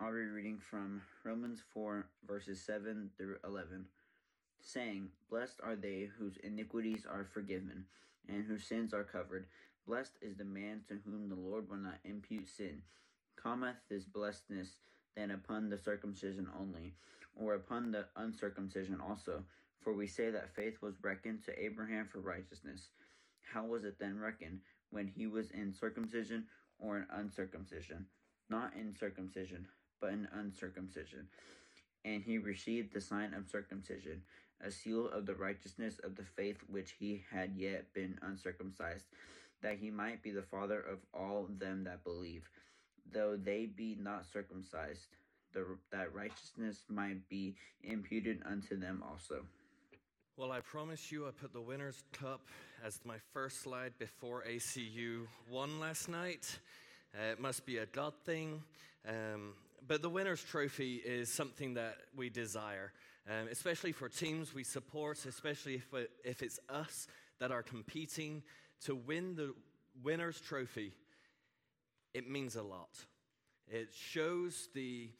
I'll be reading from Romans 4, verses 7 through 11, saying, Blessed are they whose iniquities are forgiven, and whose sins are covered. Blessed is the man to whom the Lord will not impute sin. Cometh this blessedness then upon the circumcision only, or upon the uncircumcision also? For we say that faith was reckoned to Abraham for righteousness. How was it then reckoned? When he was in circumcision or in uncircumcision? Not in circumcision, but in uncircumcision. And he received the sign of circumcision, a seal of the righteousness of the faith which he had yet been uncircumcised, that he might be the father of all them that believe, though they be not circumcised, the, that righteousness might be imputed unto them also. Well, I promise you, I put the winner's cup as my first slide before ACU won last night. Uh, it must be a God thing. Um, but the winner's trophy is something that we desire, um, especially for teams we support, especially if, it, if it's us that are competing to win the winner's trophy. It means a lot. It shows the,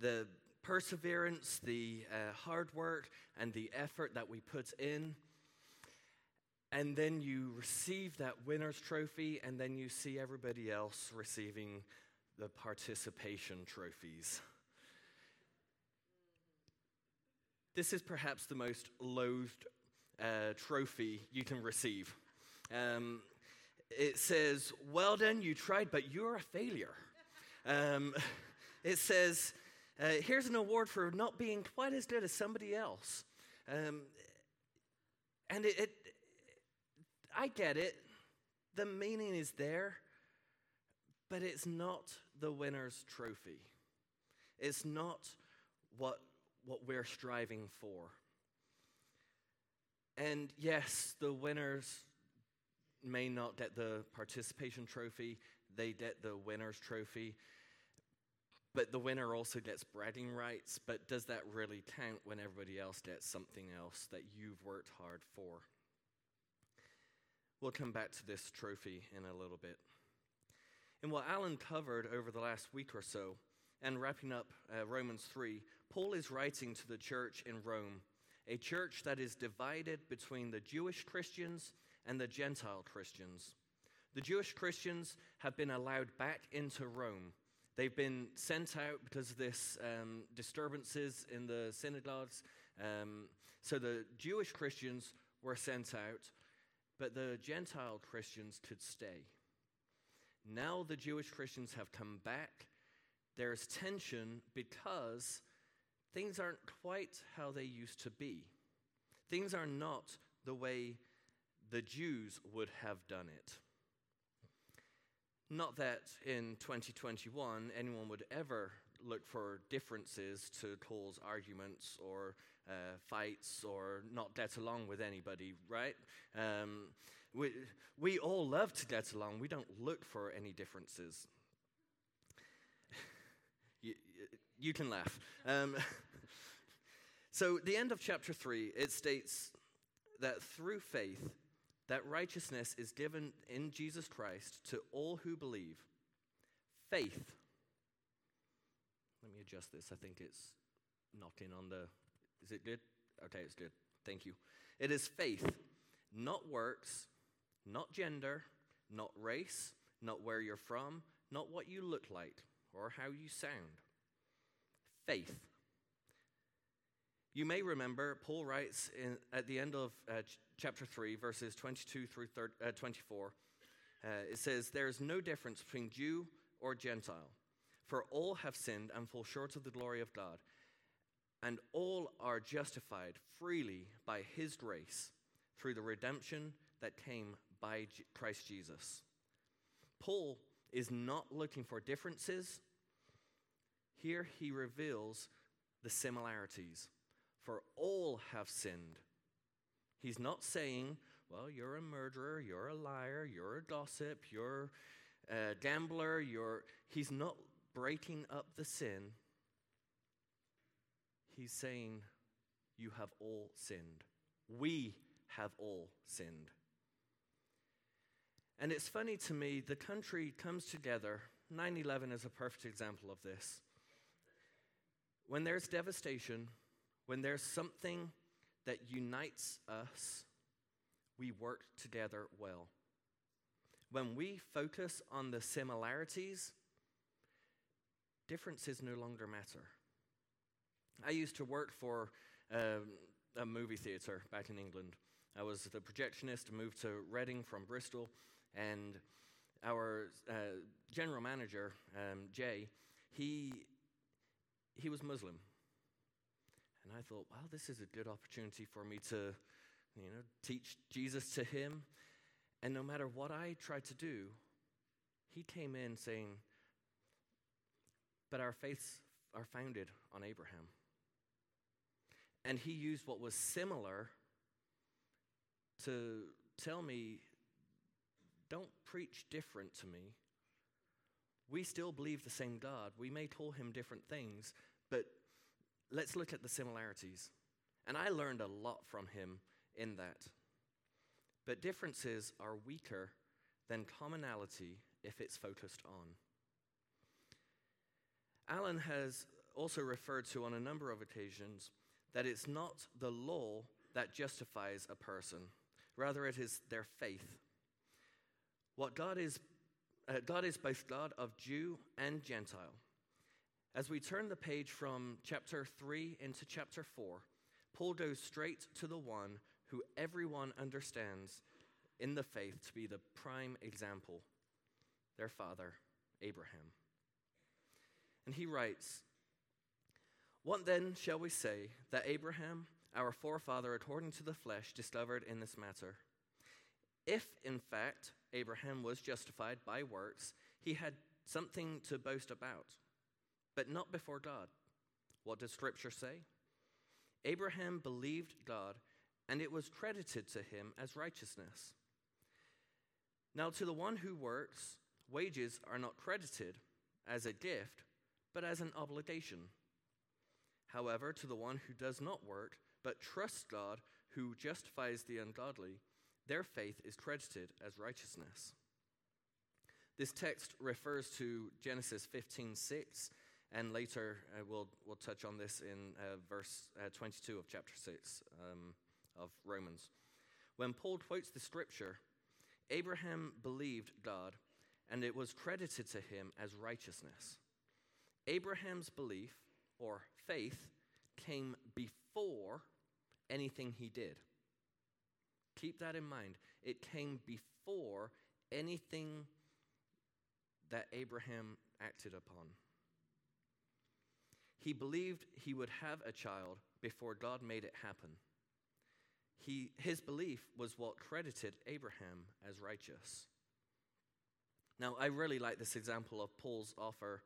the perseverance, the uh, hard work, and the effort that we put in. And then you receive that winner's trophy, and then you see everybody else receiving the participation trophies. This is perhaps the most loathed uh, trophy you can receive. Um, it says, Well done, you tried, but you're a failure. Um, it says, uh, Here's an award for not being quite as good as somebody else. Um, and it, it, I get it. The meaning is there, but it's not the winner's trophy. It's not what, what we're striving for. And yes, the winners may not get the participation trophy, they get the winner's trophy. But the winner also gets bragging rights. But does that really count when everybody else gets something else that you've worked hard for? We'll come back to this trophy in a little bit. In what Alan covered over the last week or so, and wrapping up uh, Romans 3, Paul is writing to the church in Rome, a church that is divided between the Jewish Christians and the Gentile Christians. The Jewish Christians have been allowed back into Rome. They've been sent out because of this um, disturbances in the synagogues. Um, so the Jewish Christians were sent out, but the Gentile Christians could stay. Now the Jewish Christians have come back. There's tension because things aren't quite how they used to be. Things are not the way the Jews would have done it. Not that in 2021 anyone would ever look for differences to cause arguments or uh, fights or not get along with anybody, right? Um, we, we all love to get along. We don't look for any differences. you, you, can laugh. Um, so, the end of chapter 3, it states that through faith, that righteousness is given in Jesus Christ to all who believe. Faith. Let me adjust this. I think it's knocking on the. Is it good? Okay, it's good. Thank you. It is faith, not works, not gender, not race, not where you're from, not what you look like or how you sound. Faith. You may remember, Paul writes in, at the end of uh, ch- chapter 3, verses 22 through thir- uh, 24, uh, it says, There is no difference between Jew or Gentile, for all have sinned and fall short of the glory of God, and all are justified freely by his grace through the redemption that came by Christ Jesus. Paul is not looking for differences. Here he reveals the similarities, for all have sinned. He's not saying, well, you're a murderer, you're a liar, you're a gossip, you're a gambler, you're. He's not breaking up the sin. He's saying, you have all sinned. We have all sinned. And it's funny to me, the country comes together. 9 11 is a perfect example of this. When there's devastation, when there's something that unites us, we work together well. When we focus on the similarities, differences no longer matter. I used to work for um, a movie theater back in England. I was the projectionist, moved to Reading from Bristol, and our uh, general manager, um, Jay, he, he was Muslim. And I thought, wow, this is a good opportunity for me to, you know, teach Jesus to him. And no matter what I tried to do, he came in saying, but our faiths are founded on Abraham. And he used what was similar to tell me, don't preach different to me. We still believe the same God. We may call him different things, but let's look at the similarities. And I learned a lot from him in that. But differences are weaker than commonality if it's focused on. Alan has also referred to on a number of occasions that it's not the law that justifies a person, rather, it is their faith. What God is, uh, God is both God of Jew and Gentile. As we turn the page from chapter 3 into chapter 4, Paul goes straight to the one who everyone understands in the faith to be the prime example their father, Abraham. And he writes, What then shall we say that Abraham, our forefather according to the flesh, discovered in this matter? If, in fact, Abraham was justified by works, he had something to boast about, but not before God. What does Scripture say? Abraham believed God, and it was credited to him as righteousness. Now, to the one who works, wages are not credited as a gift, but as an obligation. However, to the one who does not work, but trusts God, who justifies the ungodly, their faith is credited as righteousness. This text refers to Genesis 15:6, and later uh, we'll, we'll touch on this in uh, verse uh, 22 of chapter 6 um, of Romans. When Paul quotes the scripture, Abraham believed God, and it was credited to him as righteousness. Abraham's belief or faith came before anything he did. Keep that in mind. It came before anything that Abraham acted upon. He believed he would have a child before God made it happen. He, his belief was what credited Abraham as righteous. Now, I really like this example of Paul's offer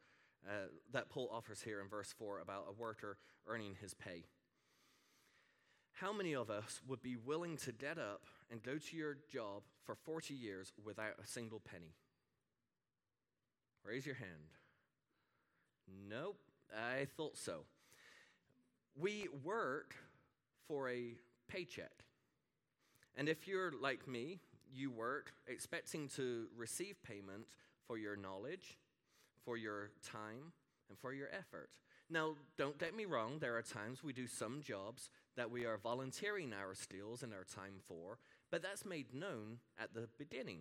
uh, that Paul offers here in verse 4 about a worker earning his pay. How many of us would be willing to get up and go to your job for 40 years without a single penny? Raise your hand. Nope, I thought so. We work for a paycheck. And if you're like me, you work expecting to receive payment for your knowledge, for your time, and for your effort. Now, don't get me wrong, there are times we do some jobs that we are volunteering our skills and our time for, but that's made known at the beginning.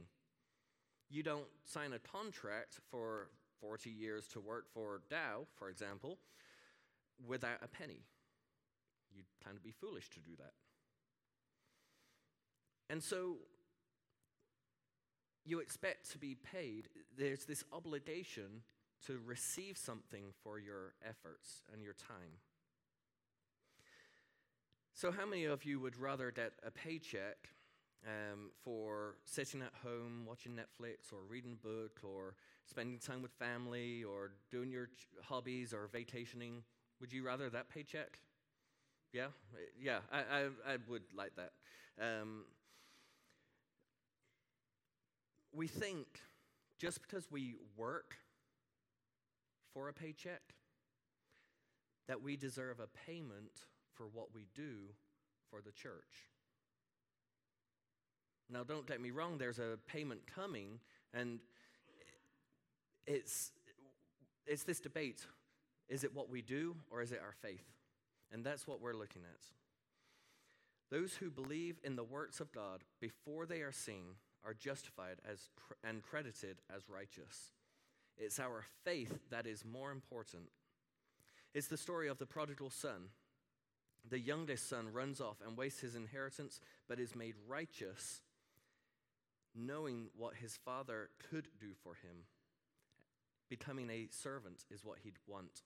You don't sign a contract for 40 years to work for Dow, for example, without a penny. You'd kind of be foolish to do that. And so you expect to be paid. There's this obligation to receive something for your efforts and your time. So, how many of you would rather get a paycheck um, for sitting at home watching Netflix or reading a book or spending time with family or doing your ch- hobbies or vacationing? Would you rather that paycheck? Yeah, yeah, I, I, I would like that. Um, we think just because we work for a paycheck that we deserve a payment for what we do for the church. Now, don't get me wrong, there's a payment coming, and it's, it's this debate Is it what we do or is it our faith? And that's what we're looking at. Those who believe in the works of God before they are seen are justified as and credited as righteous. It's our faith that is more important. It's the story of the prodigal son. The youngest son runs off and wastes his inheritance, but is made righteous, knowing what his father could do for him. Becoming a servant is what he'd want.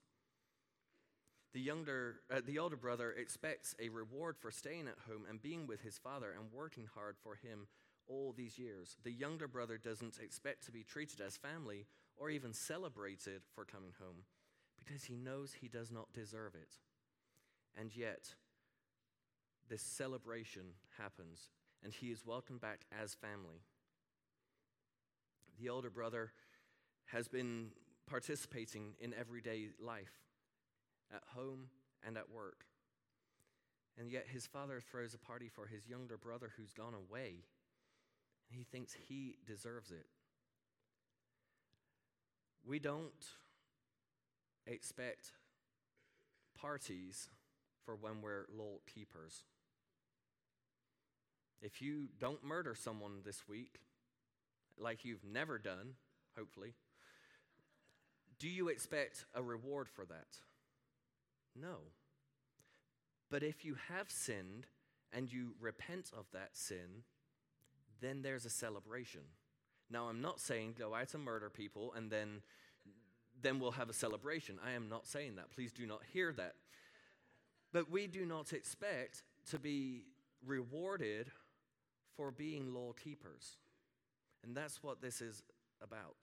The, younger, uh, the older brother expects a reward for staying at home and being with his father and working hard for him all these years. The younger brother doesn't expect to be treated as family or even celebrated for coming home because he knows he does not deserve it. And yet, this celebration happens and he is welcomed back as family. The older brother has been participating in everyday life at home and at work. And yet his father throws a party for his younger brother who's gone away. And he thinks he deserves it. We don't expect parties for when we're law keepers. If you don't murder someone this week, like you've never done, hopefully, do you expect a reward for that? No. But if you have sinned and you repent of that sin, then there's a celebration. Now, I'm not saying go out and murder people and then, then we'll have a celebration. I am not saying that. Please do not hear that. But we do not expect to be rewarded for being law keepers. And that's what this is about.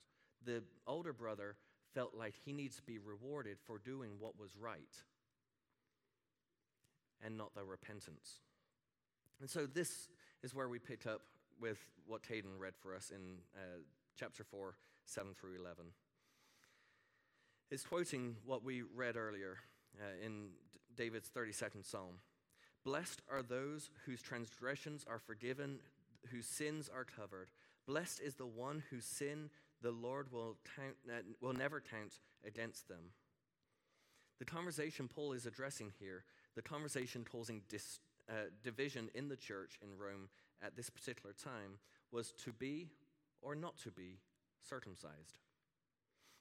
The older brother felt like he needs to be rewarded for doing what was right and not the repentance. And so this is where we pick up with what Taden read for us in uh, chapter 4, 7 through 11. It's quoting what we read earlier uh, in David's 32nd Psalm. Blessed are those whose transgressions are forgiven, whose sins are covered. Blessed is the one whose sin the Lord will, count, uh, will never count against them. The conversation Paul is addressing here the conversation causing dis, uh, division in the church in Rome at this particular time was to be or not to be circumcised.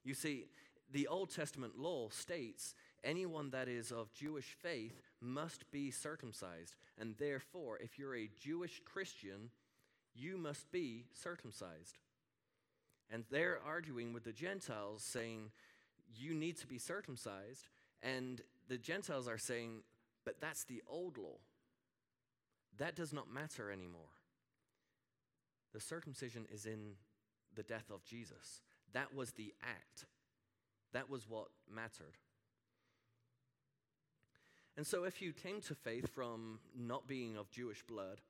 You see, the Old Testament law states anyone that is of Jewish faith must be circumcised. And therefore, if you're a Jewish Christian, you must be circumcised. And they're arguing with the Gentiles, saying, You need to be circumcised. And the Gentiles are saying, but that's the old law. That does not matter anymore. The circumcision is in the death of Jesus. That was the act, that was what mattered. And so, if you came to faith from not being of Jewish blood,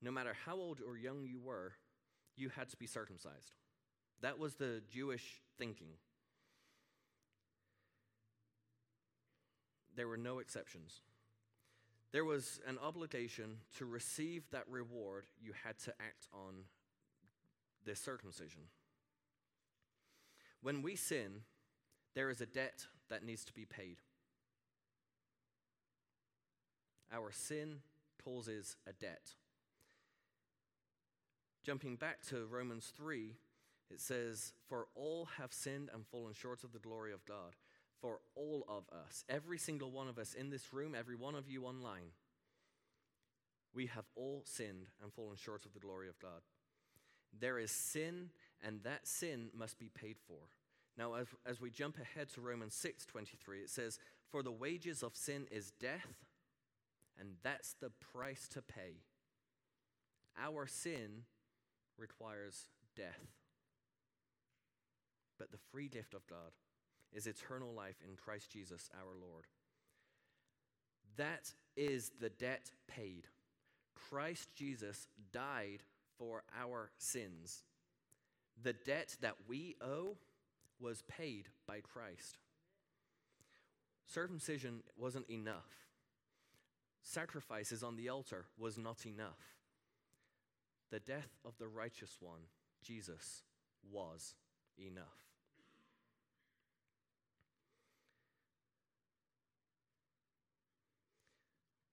no matter how old or young you were, you had to be circumcised. That was the Jewish thinking. There were no exceptions. There was an obligation to receive that reward, you had to act on this circumcision. When we sin, there is a debt that needs to be paid. Our sin causes a debt. Jumping back to Romans 3, it says, For all have sinned and fallen short of the glory of God for all of us, every single one of us in this room, every one of you online. We have all sinned and fallen short of the glory of God. There is sin, and that sin must be paid for. Now, as, as we jump ahead to Romans 6 23, it says, For the wages of sin is death, and that's the price to pay. Our sin requires death. But the free gift of God is eternal life in Christ Jesus our Lord. That is the debt paid. Christ Jesus died for our sins. The debt that we owe was paid by Christ. Circumcision wasn't enough sacrifices on the altar was not enough. The death of the righteous one, Jesus, was enough.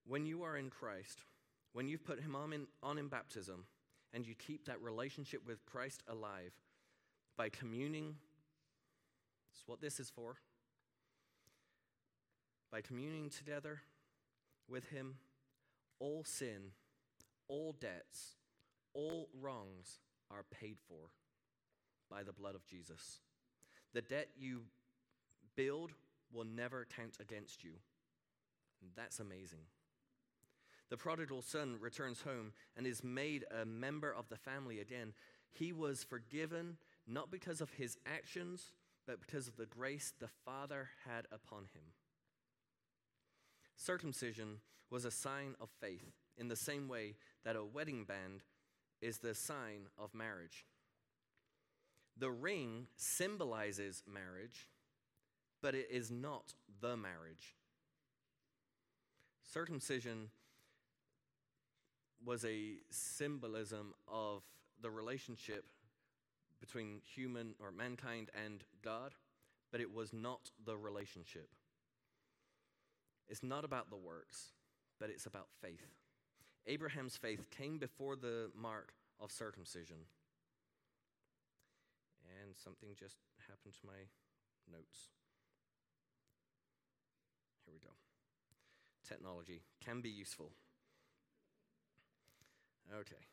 When you are in Christ, when you've put Him on in, on in baptism, and you keep that relationship with Christ alive by communing, that's what this is for, by communing together with him, all sin, all debts, all wrongs are paid for by the blood of Jesus. The debt you build will never count against you. That's amazing. The prodigal son returns home and is made a member of the family again. He was forgiven not because of his actions, but because of the grace the Father had upon him. Circumcision was a sign of faith in the same way that a wedding band is the sign of marriage. The ring symbolizes marriage, but it is not the marriage. Circumcision was a symbolism of the relationship between human or mankind and God, but it was not the relationship. It's not about the works, but it's about faith. Abraham's faith came before the mark of circumcision. And something just happened to my notes. Here we go. Technology can be useful. Okay.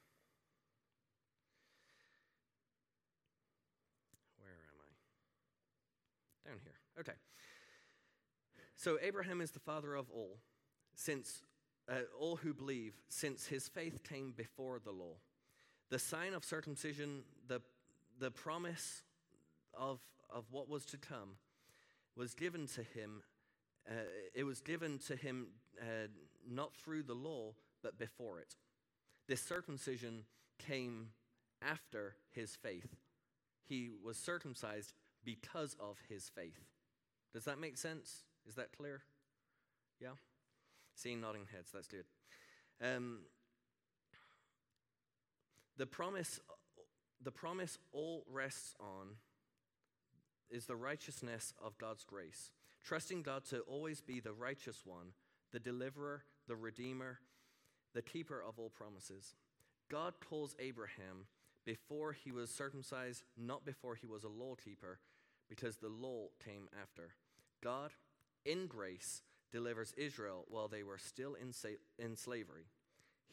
Where am I? Down here. Okay. So Abraham is the father of all, since uh, all who believe, since his faith came before the law. The sign of circumcision, the, the promise of, of what was to come, was given to him. Uh, it was given to him uh, not through the law, but before it. This circumcision came after his faith. He was circumcised because of his faith. Does that make sense? Is that clear? Yeah? Seeing nodding heads, that's good. Um, the promise, the promise all rests on is the righteousness of God's grace. Trusting God to always be the righteous one, the deliverer, the redeemer, the keeper of all promises. God calls Abraham before he was circumcised, not before he was a law keeper, because the law came after. God, in grace, delivers Israel while they were still in, sa- in slavery.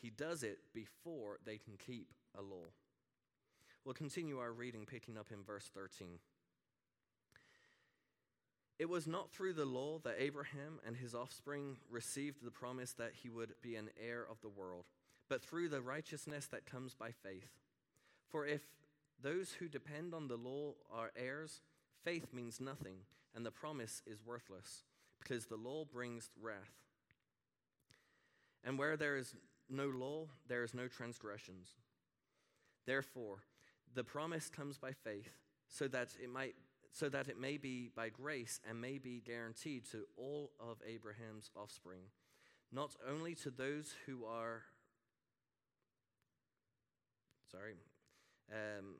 He does it before they can keep a law. We'll continue our reading, picking up in verse 13. It was not through the law that Abraham and his offspring received the promise that he would be an heir of the world, but through the righteousness that comes by faith. For if those who depend on the law are heirs, faith means nothing, and the promise is worthless, because the law brings wrath. And where there is no law, there is no transgressions. Therefore, the promise comes by faith, so that it might so that it may be by grace and may be guaranteed to all of Abraham's offspring, not only to those who are, sorry, um,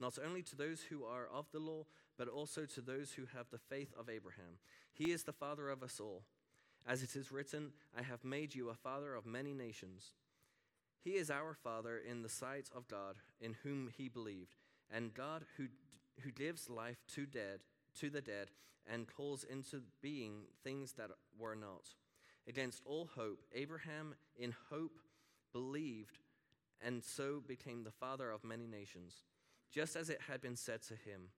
not only to those who are of the law, but also to those who have the faith of Abraham. He is the father of us all. As it is written, I have made you a father of many nations. He is our father in the sight of God, in whom he believed and God who, who gives life to dead to the dead and calls into being things that were not. Against all hope, Abraham in hope believed and so became the father of many nations, just as it had been said to him,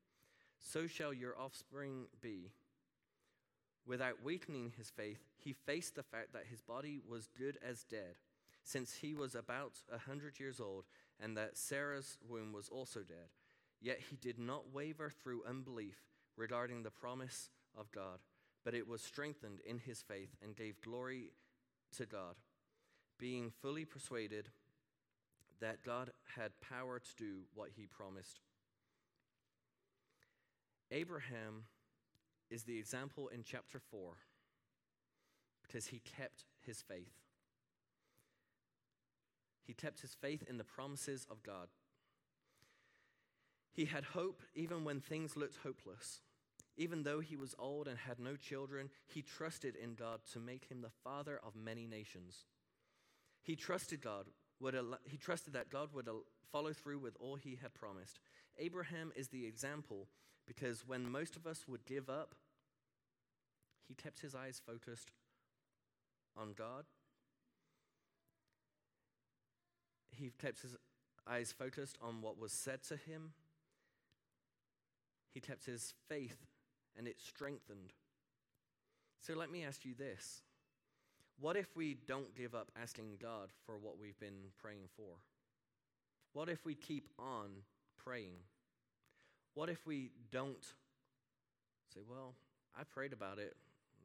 So shall your offspring be. Without weakening his faith, he faced the fact that his body was good as dead, since he was about a hundred years old, and that Sarah's womb was also dead. Yet he did not waver through unbelief regarding the promise of God, but it was strengthened in his faith and gave glory to God, being fully persuaded that God had power to do what he promised. Abraham is the example in chapter 4 because he kept his faith. He kept his faith in the promises of God. He had hope even when things looked hopeless. Even though he was old and had no children, he trusted in God to make him the father of many nations. He trusted God would al- he trusted that God would al- follow through with all he had promised. Abraham is the example because when most of us would give up, he kept his eyes focused on God. He kept his eyes focused on what was said to him. He kept his faith and it strengthened. So let me ask you this What if we don't give up asking God for what we've been praying for? What if we keep on praying? What if we don't say, Well, I prayed about it,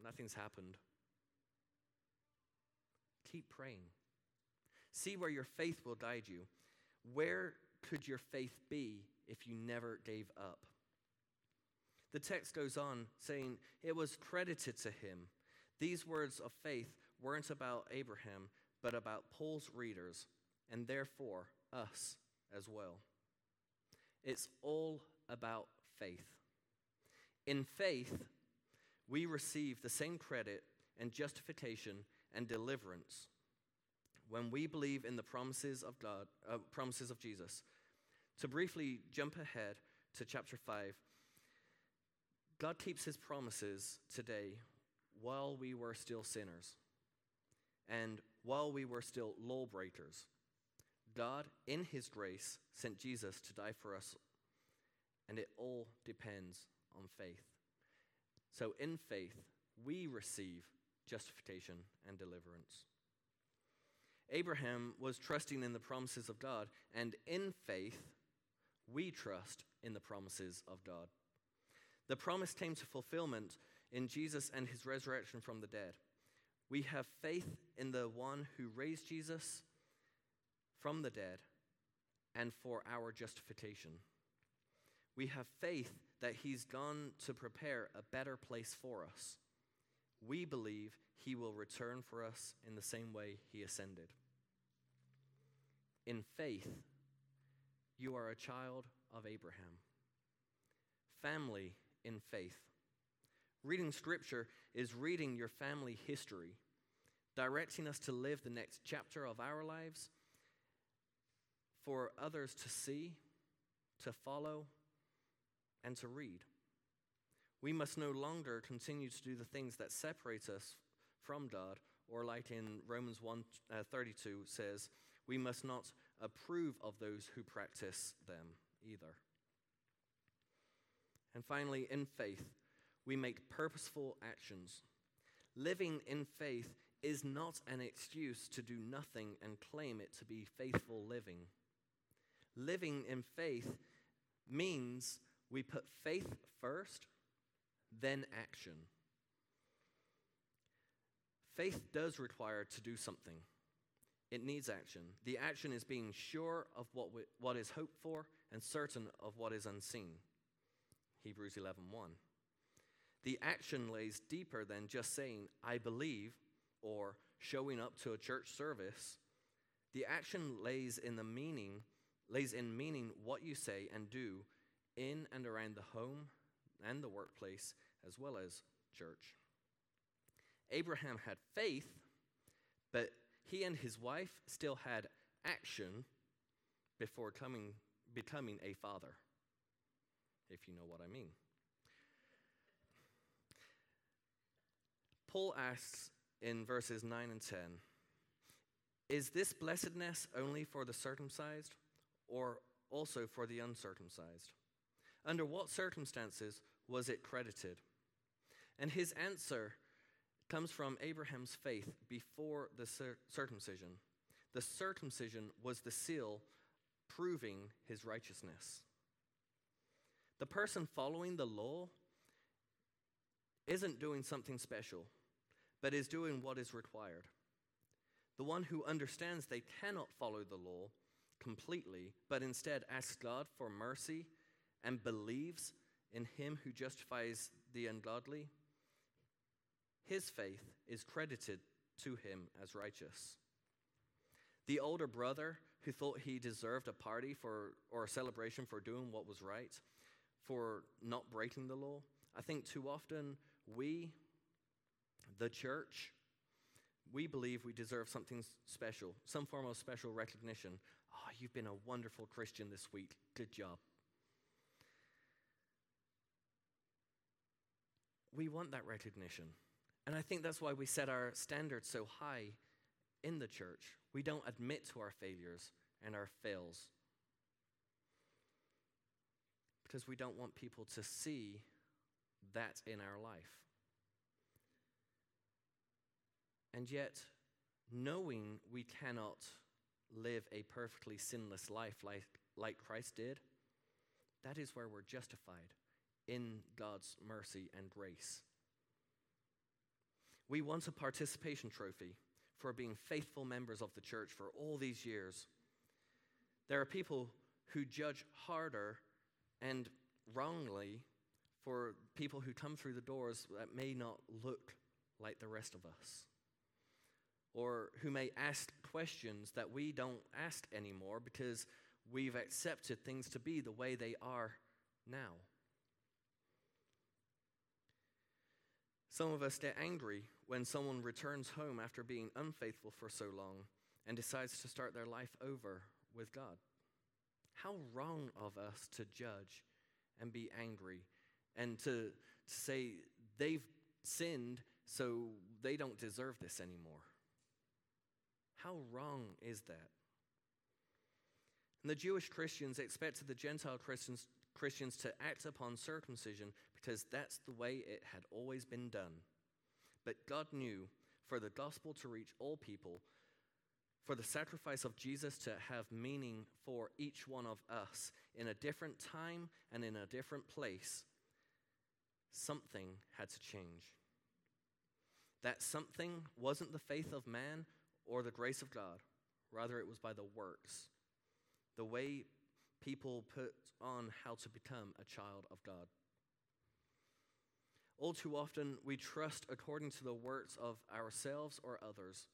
nothing's happened? Keep praying. See where your faith will guide you. Where could your faith be if you never gave up? The text goes on saying, It was credited to him. These words of faith weren't about Abraham, but about Paul's readers, and therefore us as well. It's all about faith. In faith, we receive the same credit and justification and deliverance when we believe in the promises of God, uh, promises of Jesus. To briefly jump ahead to chapter 5, God keeps his promises today while we were still sinners and while we were still lawbreakers. God, in his grace, sent Jesus to die for us, and it all depends on faith. So, in faith, we receive justification and deliverance. Abraham was trusting in the promises of God, and in faith, we trust in the promises of God. The promise came to fulfillment in Jesus and his resurrection from the dead. We have faith in the one who raised Jesus from the dead and for our justification. We have faith that he's gone to prepare a better place for us. We believe he will return for us in the same way he ascended. In faith, you are a child of Abraham. Family in faith. Reading Scripture is reading your family history, directing us to live the next chapter of our lives for others to see, to follow, and to read. We must no longer continue to do the things that separate us from God, or like in Romans 1 uh, 32 says, we must not approve of those who practice them either. And finally, in faith, we make purposeful actions. Living in faith is not an excuse to do nothing and claim it to be faithful living. Living in faith means we put faith first, then action. Faith does require to do something. It needs action. The action is being sure of what, we, what is hoped for and certain of what is unseen. Hebrews 11:1. The action lays deeper than just saying I believe or showing up to a church service. The action lays in the meaning lays in meaning what you say and do in and around the home and the workplace as well as church. Abraham had faith, but he and his wife still had action before coming, becoming a father if you know what I mean. Paul asks in verses 9 and 10 Is this blessedness only for the circumcised or also for the uncircumcised? Under what circumstances was it credited? And his answer comes from Abraham's faith before the cir- circumcision. The circumcision was the seal proving his righteousness. The person following the law isn't doing something special, but is doing what is required. The one who understands they cannot follow the law completely, but instead asks God for mercy and believes in him who justifies the ungodly, his faith is credited to him as righteous. The older brother who thought he deserved a party for or a celebration for doing what was right for not breaking the law I think too often we, the church, we believe we deserve something special, some form of special recognition. Oh, you've been a wonderful Christian this week. Good job. We want that recognition. And I think that's why we set our standards so high in the church. We don't admit to our failures and our fails because we don't want people to see that in our life. And yet, knowing we cannot live a perfectly sinless life like, like Christ did, that is where we're justified in God's mercy and grace. We want a participation trophy for being faithful members of the church for all these years. There are people who judge harder and wrongly for people who come through the doors that may not look like the rest of us, or who may ask questions that we don't ask anymore because we've accepted things to be the way they are now. Some of us get angry when someone returns home after being unfaithful for so long and decides to start their life over with God. How wrong of us to judge and be angry and to, to say they've sinned, so they don't deserve this anymore. How wrong is that? And the Jewish Christians expected the Gentile Christians, Christians to act upon circumcision because that's the way it had always been done. But God knew for the gospel to reach all people, for the sacrifice of Jesus to have meaning for each one of us in a different time and in a different place, something had to change. That something wasn't the faith of man or the grace of God, rather, it was by the works, the way people put on how to become a child of God. All too often, we trust according to the works of ourselves or others.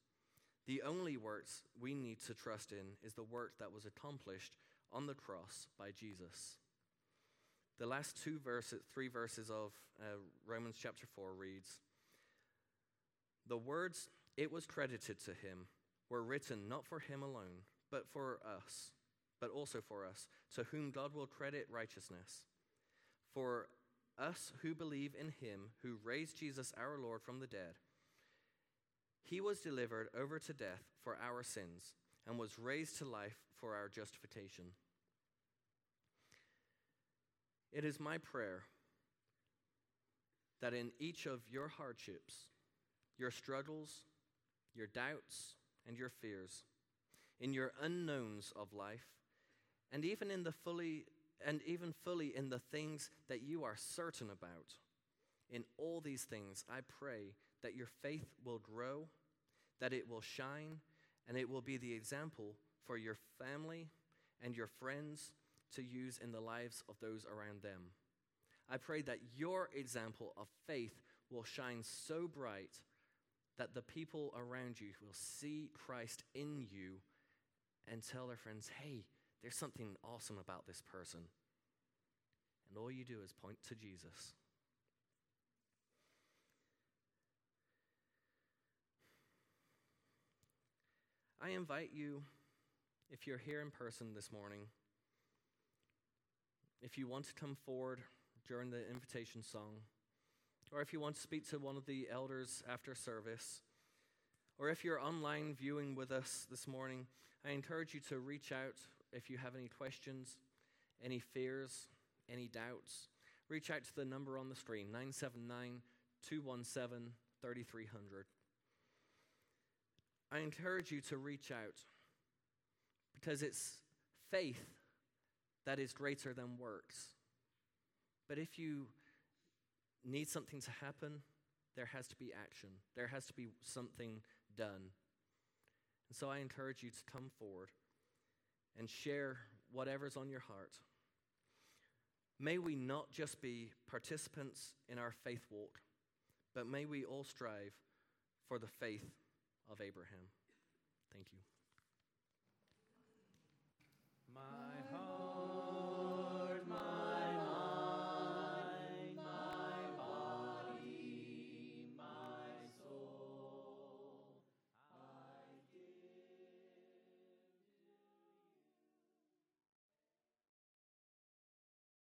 The only works we need to trust in is the work that was accomplished on the cross by Jesus. The last two verses, three verses of uh, Romans chapter 4 reads The words, it was credited to him, were written not for him alone, but for us, but also for us, to whom God will credit righteousness. For us who believe in him who raised Jesus our Lord from the dead, he was delivered over to death for our sins and was raised to life for our justification. It is my prayer that in each of your hardships, your struggles, your doubts, and your fears, in your unknowns of life, and even in the fully and even fully in the things that you are certain about. In all these things, I pray that your faith will grow, that it will shine, and it will be the example for your family and your friends to use in the lives of those around them. I pray that your example of faith will shine so bright that the people around you will see Christ in you and tell their friends, hey, there's something awesome about this person. And all you do is point to Jesus. I invite you, if you're here in person this morning, if you want to come forward during the invitation song, or if you want to speak to one of the elders after service, or if you're online viewing with us this morning, I encourage you to reach out if you have any questions, any fears, any doubts. Reach out to the number on the screen 979 217 3300. I encourage you to reach out because it's faith that is greater than works. But if you need something to happen, there has to be action, there has to be something done. And so I encourage you to come forward and share whatever's on your heart. May we not just be participants in our faith walk, but may we all strive for the faith of Abraham. Thank you. My.